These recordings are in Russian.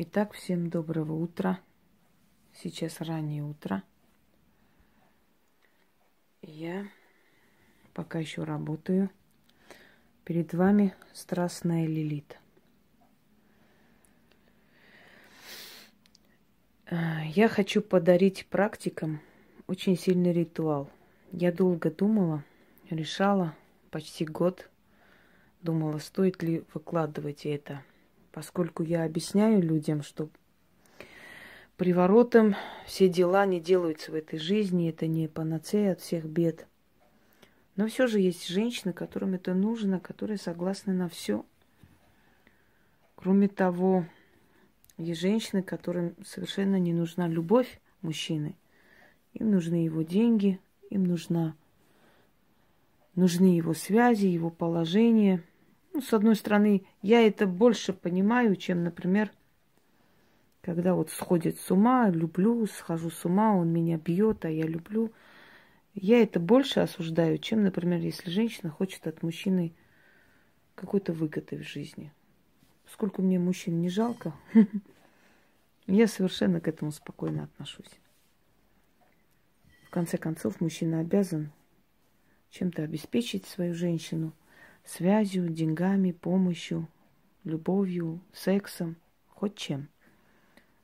Итак, всем доброго утра. Сейчас раннее утро. Я пока еще работаю. Перед вами страстная Лилит. Я хочу подарить практикам очень сильный ритуал. Я долго думала, решала, почти год думала, стоит ли выкладывать это – поскольку я объясняю людям, что приворотом все дела не делаются в этой жизни, это не панацея от всех бед. Но все же есть женщины, которым это нужно, которые согласны на все. Кроме того, есть женщины, которым совершенно не нужна любовь мужчины. Им нужны его деньги, им нужна, нужны его связи, его положение – ну, с одной стороны, я это больше понимаю, чем, например, когда вот сходит с ума, люблю, схожу с ума, он меня бьет, а я люблю. Я это больше осуждаю, чем, например, если женщина хочет от мужчины какой-то выгоды в жизни. Поскольку мне мужчин не жалко, я совершенно к этому спокойно отношусь. В конце концов, мужчина обязан чем-то обеспечить свою женщину – связью, деньгами, помощью, любовью, сексом, хоть чем.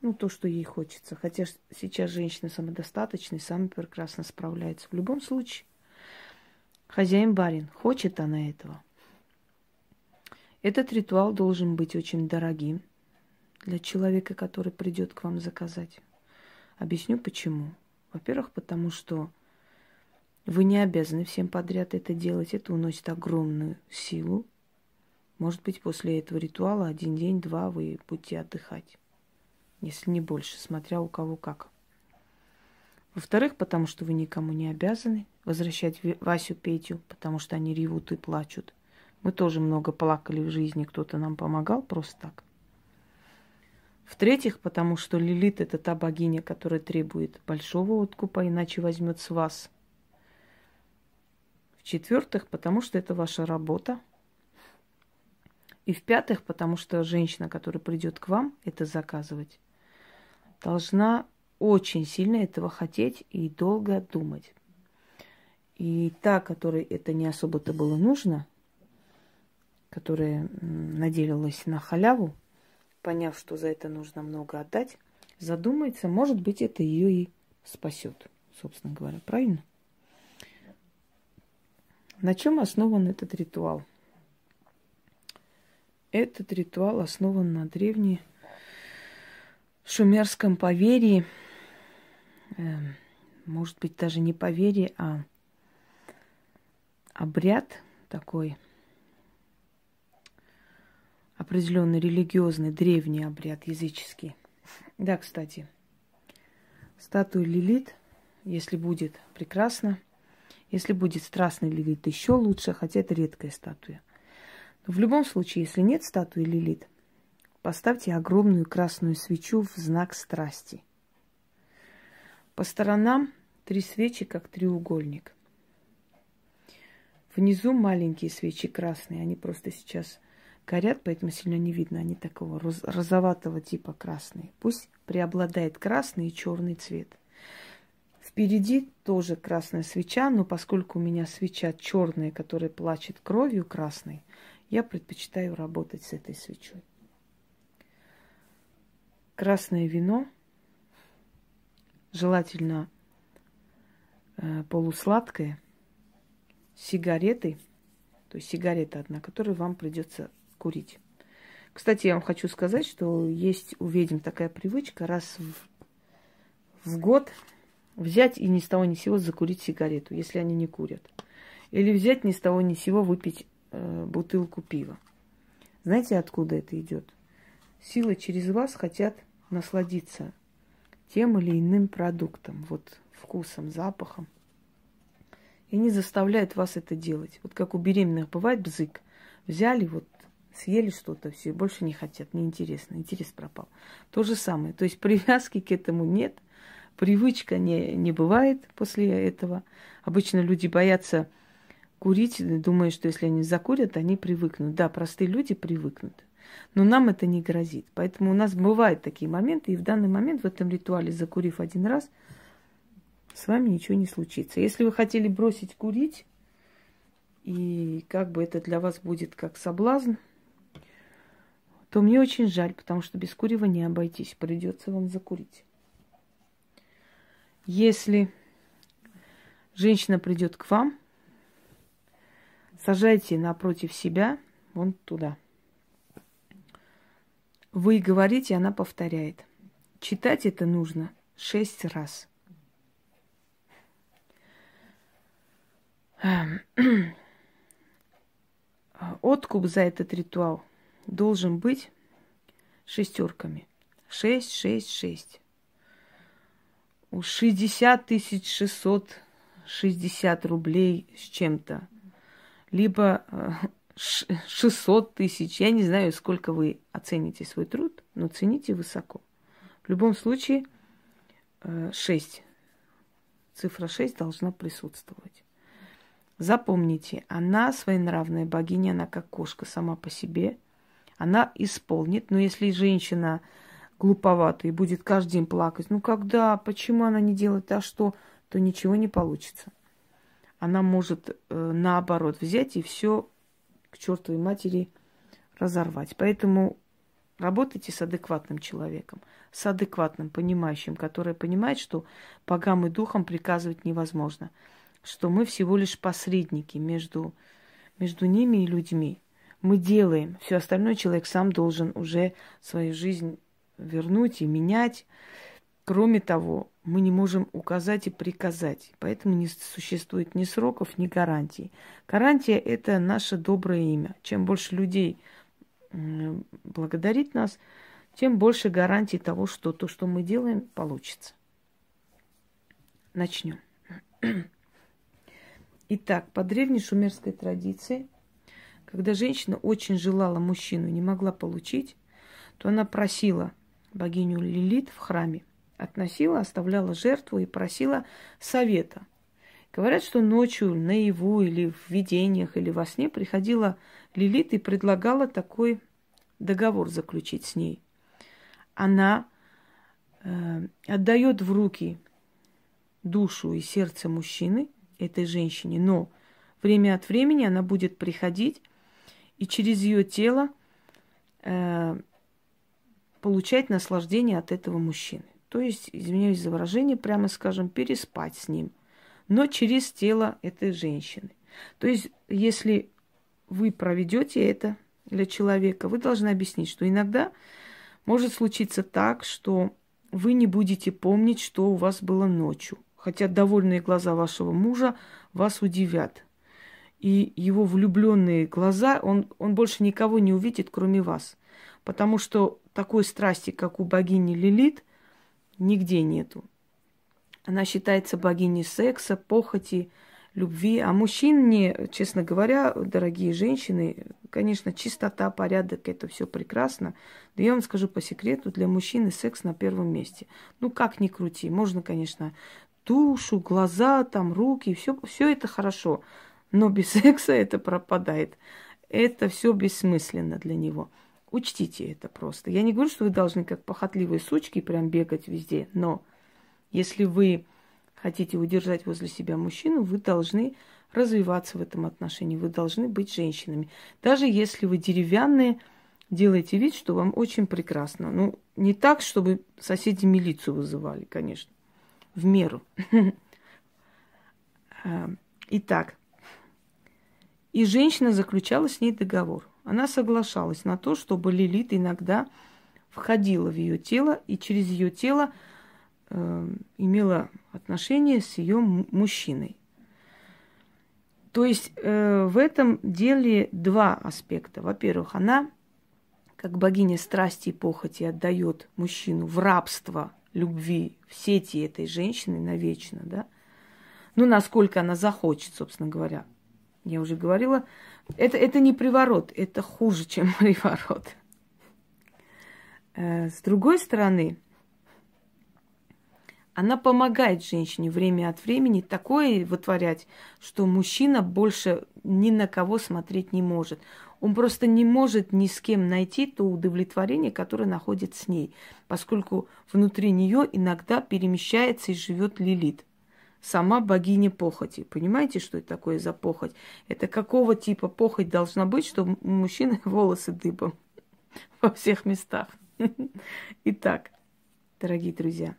Ну, то, что ей хочется. Хотя сейчас женщины самодостаточные, сами прекрасно справляются. В любом случае, хозяин барин, хочет она этого. Этот ритуал должен быть очень дорогим для человека, который придет к вам заказать. Объясню почему. Во-первых, потому что вы не обязаны всем подряд это делать. Это уносит огромную силу. Может быть, после этого ритуала один день, два вы будете отдыхать. Если не больше, смотря у кого как. Во-вторых, потому что вы никому не обязаны возвращать Васю, Петю, потому что они ревут и плачут. Мы тоже много плакали в жизни, кто-то нам помогал просто так. В-третьих, потому что Лилит – это та богиня, которая требует большого откупа, иначе возьмет с вас – в-четвертых, потому что это ваша работа. И в-пятых, потому что женщина, которая придет к вам это заказывать, должна очень сильно этого хотеть и долго думать. И та, которой это не особо-то было нужно, которая наделилась на халяву, поняв, что за это нужно много отдать, задумается, может быть, это ее и спасет, собственно говоря. Правильно? На чем основан этот ритуал? Этот ритуал основан на древней шумерском поверье, э, может быть, даже не поверье, а обряд такой, определенный религиозный, древний обряд языческий. Да, кстати, статуя Лилит, если будет прекрасно – если будет страстный Лилит, еще лучше, хотя это редкая статуя. Но в любом случае, если нет статуи Лилит, поставьте огромную красную свечу в знак страсти. По сторонам три свечи, как треугольник. Внизу маленькие свечи красные, они просто сейчас горят, поэтому сильно не видно, они такого розоватого типа красные. Пусть преобладает красный и черный цвет. Впереди тоже красная свеча, но поскольку у меня свеча черная, которая плачет кровью красной, я предпочитаю работать с этой свечой. Красное вино, желательно э, полусладкое, сигареты, то есть сигарета одна, которую вам придется курить. Кстати, я вам хочу сказать, что есть у ведьм такая привычка раз в, в год взять и ни с того ни сего закурить сигарету, если они не курят. Или взять ни с того ни сего выпить э, бутылку пива. Знаете, откуда это идет? Силы через вас хотят насладиться тем или иным продуктом, вот вкусом, запахом. И они заставляют вас это делать. Вот как у беременных бывает бзык. Взяли, вот съели что-то, все, больше не хотят, неинтересно, интерес пропал. То же самое. То есть привязки к этому нет – привычка не, не бывает после этого. Обычно люди боятся курить, думая, что если они закурят, они привыкнут. Да, простые люди привыкнут. Но нам это не грозит. Поэтому у нас бывают такие моменты, и в данный момент в этом ритуале, закурив один раз, с вами ничего не случится. Если вы хотели бросить курить, и как бы это для вас будет как соблазн, то мне очень жаль, потому что без курева не обойтись. Придется вам закурить. Если женщина придет к вам, сажайте напротив себя вон туда. Вы говорите, она повторяет. Читать это нужно шесть раз. Откуп за этот ритуал должен быть шестерками. Шесть, шесть, шесть. У 60 тысяч 660 рублей с чем-то. Либо 600 э, тысяч. Я не знаю, сколько вы оцените свой труд, но цените высоко. В любом случае, 6. Э, Цифра 6 должна присутствовать. Запомните, она своенравная богиня, она как кошка сама по себе. Она исполнит, но если женщина глуповата и будет каждый день плакать, ну когда, почему она не делает, а что, то ничего не получится. Она может э, наоборот взять и все к чертовой матери разорвать. Поэтому работайте с адекватным человеком, с адекватным, понимающим, который понимает, что богам и духам приказывать невозможно – что мы всего лишь посредники между, между ними и людьми. Мы делаем, все остальное человек сам должен уже свою жизнь вернуть и менять. Кроме того, мы не можем указать и приказать, поэтому не существует ни сроков, ни гарантий. Гарантия – это наше доброе имя. Чем больше людей благодарит нас, тем больше гарантий того, что то, что мы делаем, получится. Начнем. Итак, по древней шумерской традиции, когда женщина очень желала мужчину и не могла получить, то она просила богиню Лилит в храме, относила, оставляла жертву и просила совета. Говорят, что ночью наяву или в видениях или во сне приходила Лилит и предлагала такой договор заключить с ней. Она э, отдает в руки душу и сердце мужчины – этой женщине, но время от времени она будет приходить и через ее тело э, получать наслаждение от этого мужчины. То есть, извиняюсь за выражение, прямо скажем, переспать с ним, но через тело этой женщины. То есть, если вы проведете это для человека, вы должны объяснить, что иногда может случиться так, что вы не будете помнить, что у вас было ночью – Хотя довольные глаза вашего мужа вас удивят. И его влюбленные глаза, он, он больше никого не увидит, кроме вас. Потому что такой страсти, как у богини Лилит, нигде нету. Она считается богиней секса, похоти, любви. А мужчине, честно говоря, дорогие женщины, конечно, чистота, порядок, это все прекрасно. Но я вам скажу по секрету, для мужчины секс на первом месте. Ну, как ни крути. Можно, конечно, душу, глаза, там, руки, все, это хорошо. Но без секса это пропадает. Это все бессмысленно для него. Учтите это просто. Я не говорю, что вы должны как похотливые сучки прям бегать везде, но если вы хотите удержать возле себя мужчину, вы должны развиваться в этом отношении, вы должны быть женщинами. Даже если вы деревянные, делайте вид, что вам очень прекрасно. Ну, не так, чтобы соседи милицию вызывали, конечно в меру. Итак, и женщина заключала с ней договор. Она соглашалась на то, чтобы Лилит иногда входила в ее тело и через ее тело э, имела отношение с ее мужчиной. То есть э, в этом деле два аспекта. Во-первых, она, как богиня страсти и похоти, отдает мужчину в рабство любви в сети этой женщины навечно, да? Ну, насколько она захочет, собственно говоря. Я уже говорила, это, это не приворот, это хуже, чем приворот. Э, с другой стороны, она помогает женщине время от времени такое вытворять, что мужчина больше ни на кого смотреть не может. Он просто не может ни с кем найти то удовлетворение, которое находит с ней, поскольку внутри нее иногда перемещается и живет Лилит. Сама богиня похоти. Понимаете, что это такое за похоть? Это какого типа похоть должна быть, чтобы у мужчины волосы дыбом во всех местах. Итак, дорогие друзья,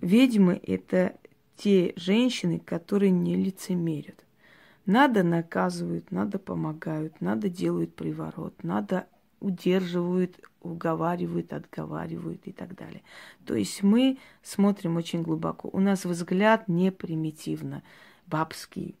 ведьмы – это те женщины, которые не лицемерят. Надо наказывают, надо помогают, надо делают приворот, надо удерживают, уговаривают, отговаривают и так далее. То есть мы смотрим очень глубоко. У нас взгляд не примитивно, бабский.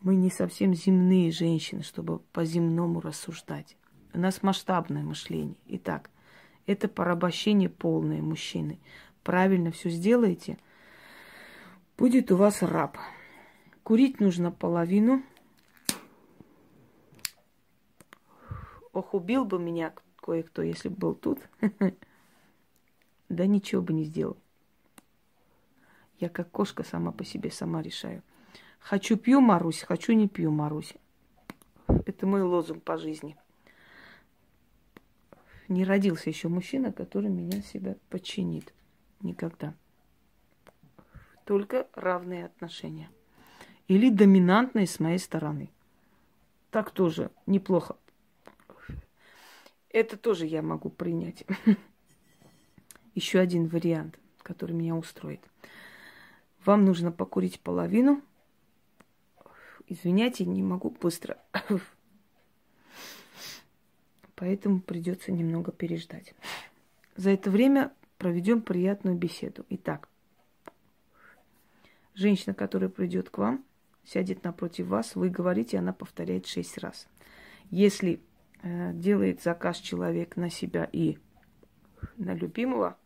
Мы не совсем земные женщины, чтобы по-земному рассуждать. У нас масштабное мышление. Итак, это порабощение полное мужчины. Правильно все сделаете, будет у вас раб. Курить нужно половину. Ох, убил бы меня кое-кто, если бы был тут. Да ничего бы не сделал. Я как кошка сама по себе, сама решаю. Хочу пью, Марусь, хочу не пью, Марусь. Это мой лозунг по жизни. Не родился еще мужчина, который меня себя подчинит. Никогда. Только равные отношения или доминантной с моей стороны. Так тоже неплохо. Это тоже я могу принять. Еще один вариант, который меня устроит. Вам нужно покурить половину. Извиняйте, не могу быстро. Поэтому придется немного переждать. За это время проведем приятную беседу. Итак, женщина, которая придет к вам, сядет напротив вас, вы говорите, она повторяет шесть раз. Если делает заказ человек на себя и на любимого,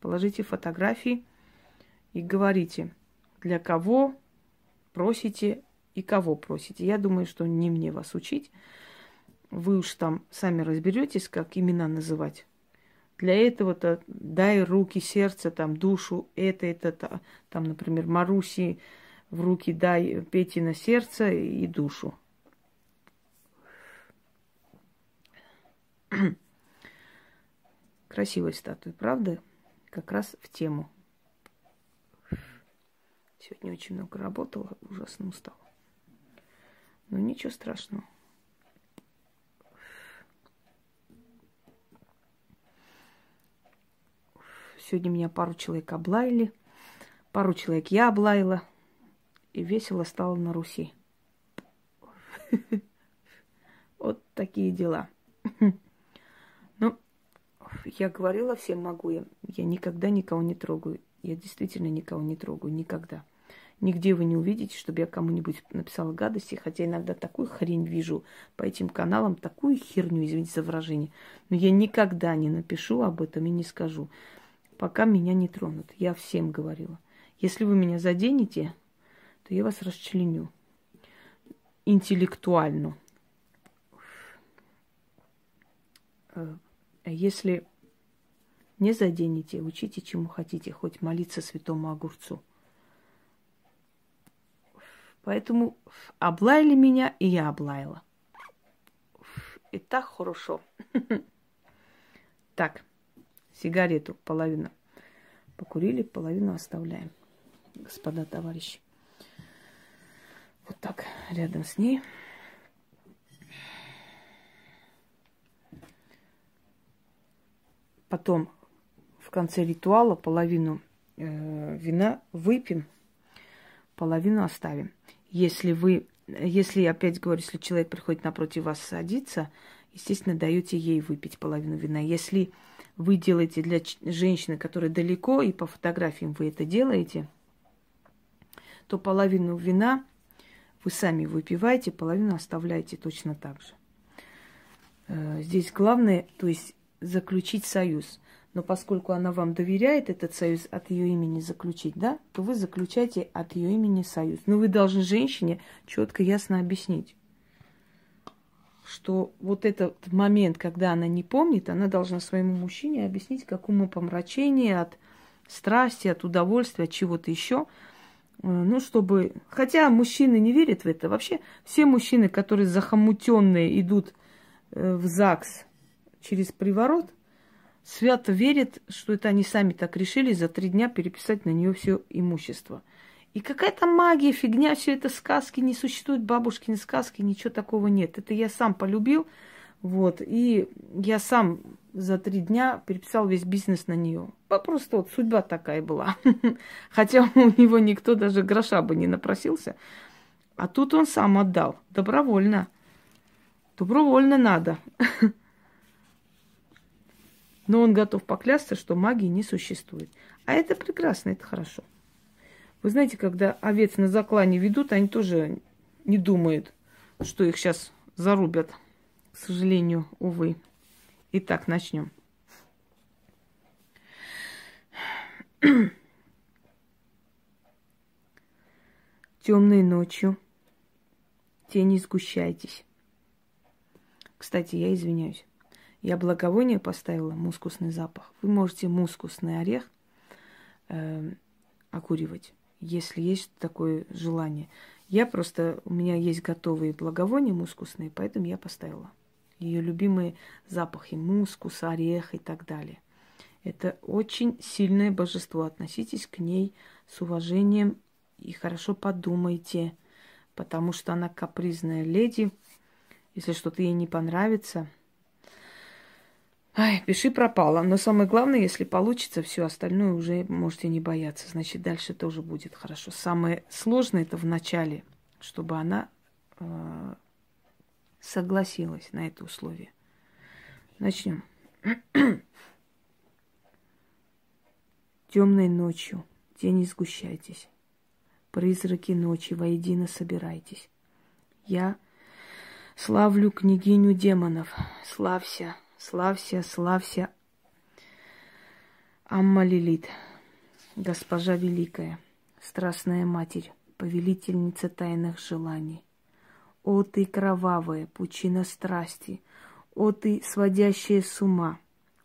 положите фотографии и говорите, для кого просите и кого просите. Я думаю, что не мне вас учить. Вы уж там сами разберетесь, как имена называть. Для этого-то дай руки, сердце, там, душу, это, это, там, например, Маруси, в руки дай Пете на сердце и душу. Красивая статуя, правда? Как раз в тему. Сегодня очень много работала, ужасно устала. Но ничего страшного. Сегодня меня пару человек облаяли, пару человек я облаяла и весело стало на Руси. Вот такие дела. Я говорила, всем могу я. Я никогда никого не трогаю. Я действительно никого не трогаю. Никогда. Нигде вы не увидите, чтобы я кому-нибудь написала гадости, хотя иногда такую хрень вижу по этим каналам, такую херню, извините за выражение. Но я никогда не напишу об этом и не скажу, пока меня не тронут. Я всем говорила. Если вы меня заденете, то я вас расчленю интеллектуально. Э, если не заденете, учите чему хотите, хоть молиться святому огурцу. Поэтому облаяли меня, и я облаяла. И так хорошо. Так, сигарету половину покурили, половину оставляем, господа товарищи вот так рядом с ней. Потом конце ритуала половину э, вина выпьем, половину оставим. Если вы, если, опять говорю, если человек приходит напротив вас садиться, естественно, даете ей выпить половину вина. Если вы делаете для женщины, которая далеко, и по фотографиям вы это делаете, то половину вина вы сами выпиваете, половину оставляете точно так же. Э, здесь главное, то есть заключить союз. Но поскольку она вам доверяет этот союз от ее имени заключить, да, то вы заключаете от ее имени союз. Но вы должны женщине четко, ясно объяснить, что вот этот момент, когда она не помнит, она должна своему мужчине объяснить, какому помрачению от страсти, от удовольствия, от чего-то еще – ну, чтобы... Хотя мужчины не верят в это. Вообще все мужчины, которые захомутенные идут э, в ЗАГС через приворот, свято верят, что это они сами так решили за три дня переписать на нее все имущество. И какая-то магия, фигня, все это сказки, не существует бабушкины сказки, ничего такого нет. Это я сам полюбил, вот, и я сам за три дня переписал весь бизнес на нее. Просто вот судьба такая была. Хотя у него никто даже гроша бы не напросился. А тут он сам отдал, добровольно. Добровольно надо. Но он готов поклясться, что магии не существует. А это прекрасно, это хорошо. Вы знаете, когда овец на заклане ведут, они тоже не думают, что их сейчас зарубят. К сожалению, увы. Итак, начнем. Темной ночью тени сгущайтесь. Кстати, я извиняюсь. Я благовоние поставила, мускусный запах. Вы можете мускусный орех э, окуривать если есть такое желание. Я просто, у меня есть готовые благовония мускусные, поэтому я поставила. Ее любимые запахи, мускус, орех и так далее. Это очень сильное божество. Относитесь к ней с уважением и хорошо подумайте, потому что она капризная леди. Если что-то ей не понравится – Ай, пиши пропало. Но самое главное, если получится, все остальное уже можете не бояться. Значит, дальше тоже будет хорошо. Самое сложное это в начале, чтобы она э, согласилась на это условие. Начнем. Темной ночью, тени сгущайтесь. Призраки ночи воедино собирайтесь. Я славлю княгиню демонов. Славься, Славься, славься, Амма Лилит, госпожа великая, страстная матерь, повелительница тайных желаний. О ты кровавая, пучина страсти, о ты сводящая с ума,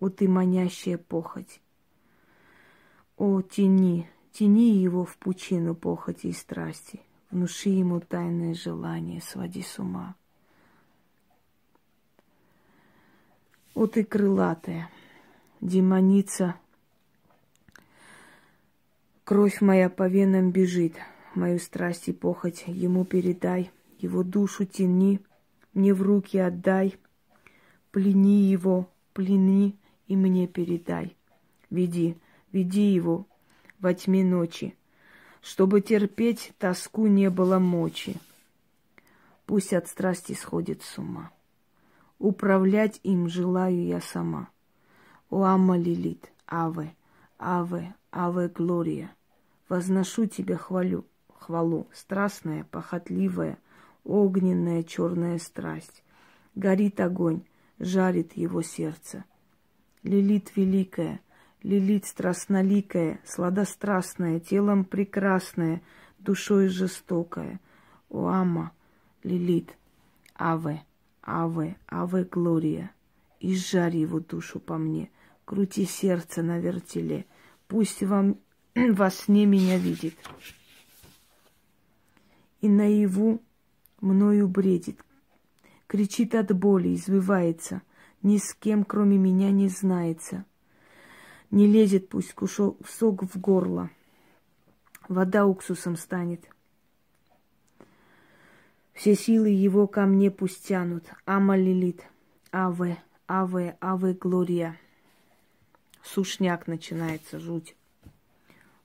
о ты манящая похоть. О, тени, тени его в пучину похоти и страсти, внуши ему тайное желание, своди с ума. О ты крылатая, демоница, Кровь моя по венам бежит, мою страсть и похоть ему передай, его душу тяни, мне в руки отдай, плени его, плени и мне передай. Веди, веди его во тьме ночи, чтобы терпеть тоску не было мочи. Пусть от страсти сходит с ума. Управлять им желаю я сама. О, Амма Лилит, Аве, Аве, Аве Глория. Возношу тебя хвалю, хвалу, страстная, похотливая, огненная черная страсть. Горит огонь, жарит его сердце. Лилит великая, Лилит страстноликая, сладострастная, телом прекрасная, душой жестокая. О, Ама, Лилит, Аве, Аве, Аве Глория, и жари его душу по мне, крути сердце на вертеле, пусть вам во сне меня видит. И наяву мною бредит, кричит от боли, извивается, ни с кем, кроме меня, не знается. Не лезет пусть кушок, сок в горло, вода уксусом станет — все силы его ко мне пусть тянут. Ама лилит. Аве, аве, аве, глория. Сушняк начинается, жуть.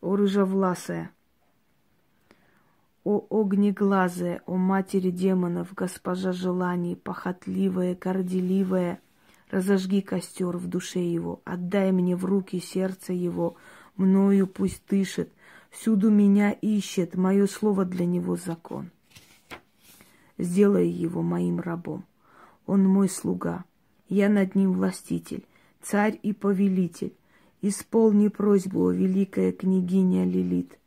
О, рыжевласая. О, огнеглазая, о матери демонов, госпожа желаний, похотливая, горделивая, разожги костер в душе его, отдай мне в руки сердце его, мною пусть дышит, всюду меня ищет, мое слово для него закон сделай его моим рабом. Он мой слуга, я над ним властитель, царь и повелитель. Исполни просьбу, о великая княгиня Лилит,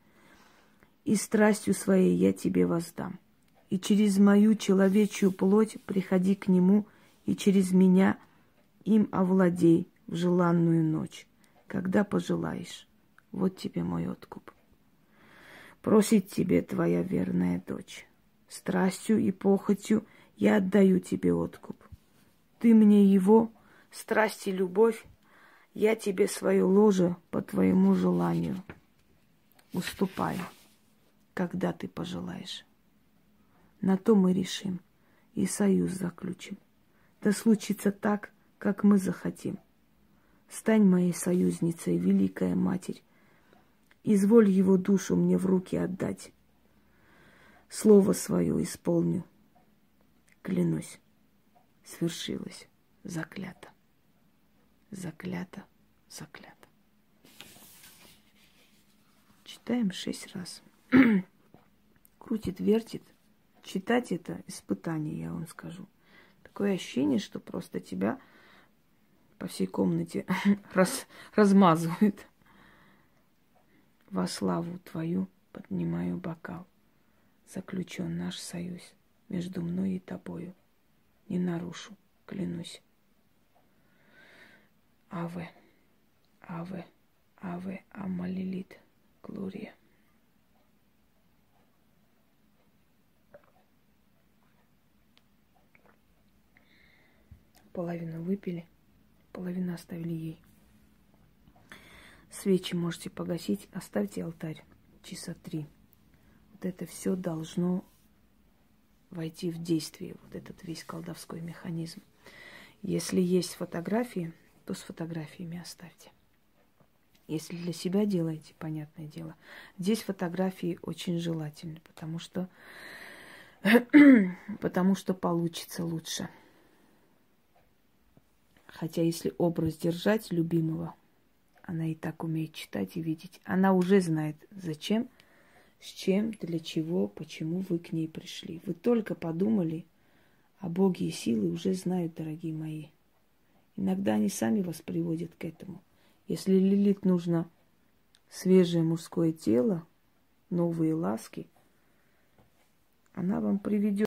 и страстью своей я тебе воздам. И через мою человечью плоть приходи к нему, и через меня им овладей в желанную ночь, когда пожелаешь. Вот тебе мой откуп. Просит тебе твоя верная дочь. Страстью и похотью я отдаю тебе откуп. Ты мне его, страсть и любовь, я тебе свое ложе по твоему желанию уступаю, когда ты пожелаешь. На то мы решим и союз заключим. Да случится так, как мы захотим. Стань моей союзницей, великая матерь. Изволь его душу мне в руки отдать. Слово свое исполню. Клянусь, свершилось, заклято. Заклято, заклято. Читаем шесть раз. Крутит, вертит. Читать это испытание, я вам скажу. Такое ощущение, что просто тебя по всей комнате раз, размазывают. Во славу твою поднимаю бокал. Заключен наш союз между мной и тобою. Не нарушу, клянусь. Аве, Аве, Аве, Амалилит, Глория. Половину выпили, половину оставили ей. Свечи можете погасить, оставьте алтарь часа три. Это все должно войти в действие, вот этот весь колдовской механизм. Если есть фотографии, то с фотографиями оставьте. Если для себя делаете, понятное дело. Здесь фотографии очень желательны, потому что, потому что получится лучше. Хотя если образ держать любимого, она и так умеет читать и видеть. Она уже знает, зачем, с чем, для чего, почему вы к ней пришли. Вы только подумали, а боги и силы уже знают, дорогие мои. Иногда они сами вас приводят к этому. Если Лилит нужно свежее мужское тело, новые ласки, она вам приведет